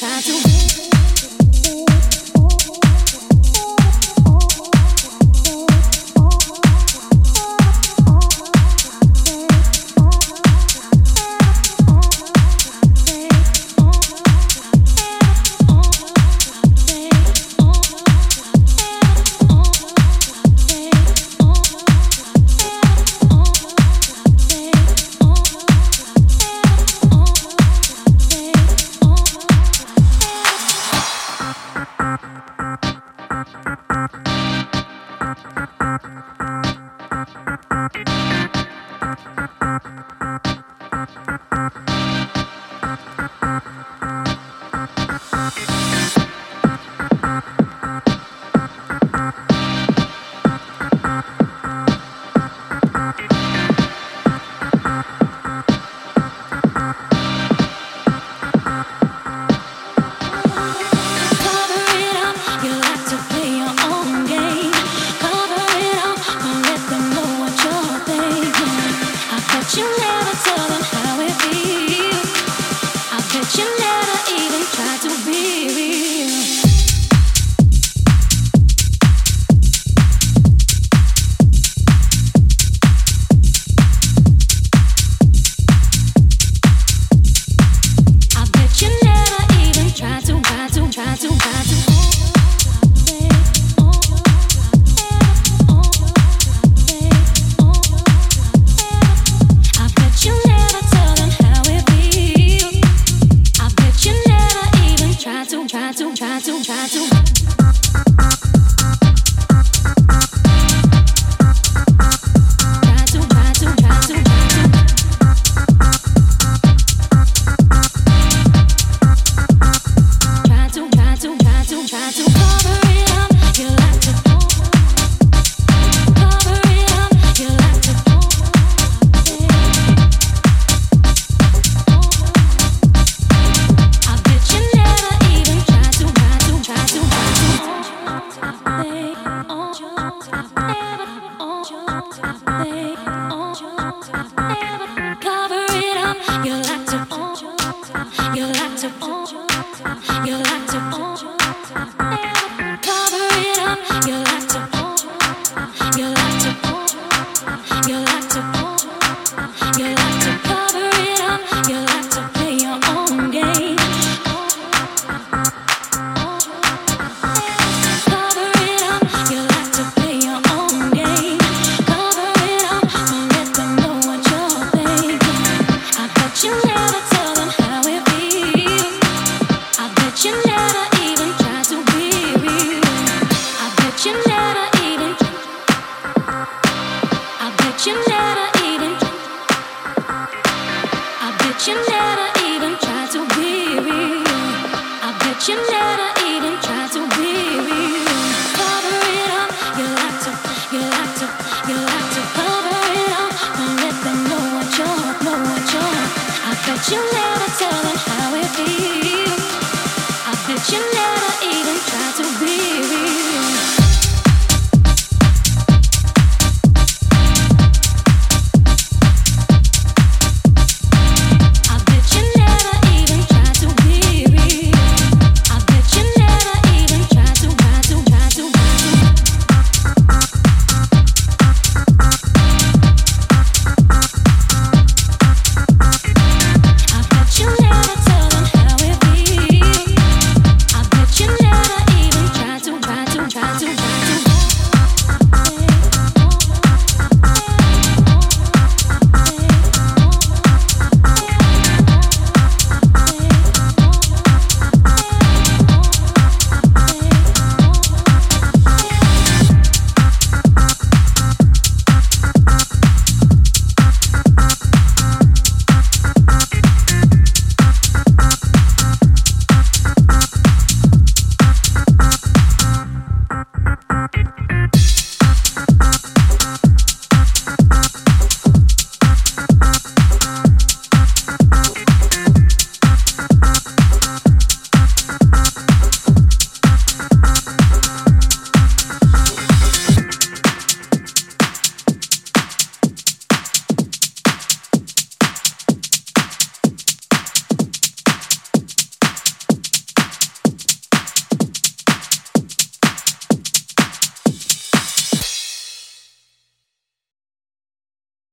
You to, You like to.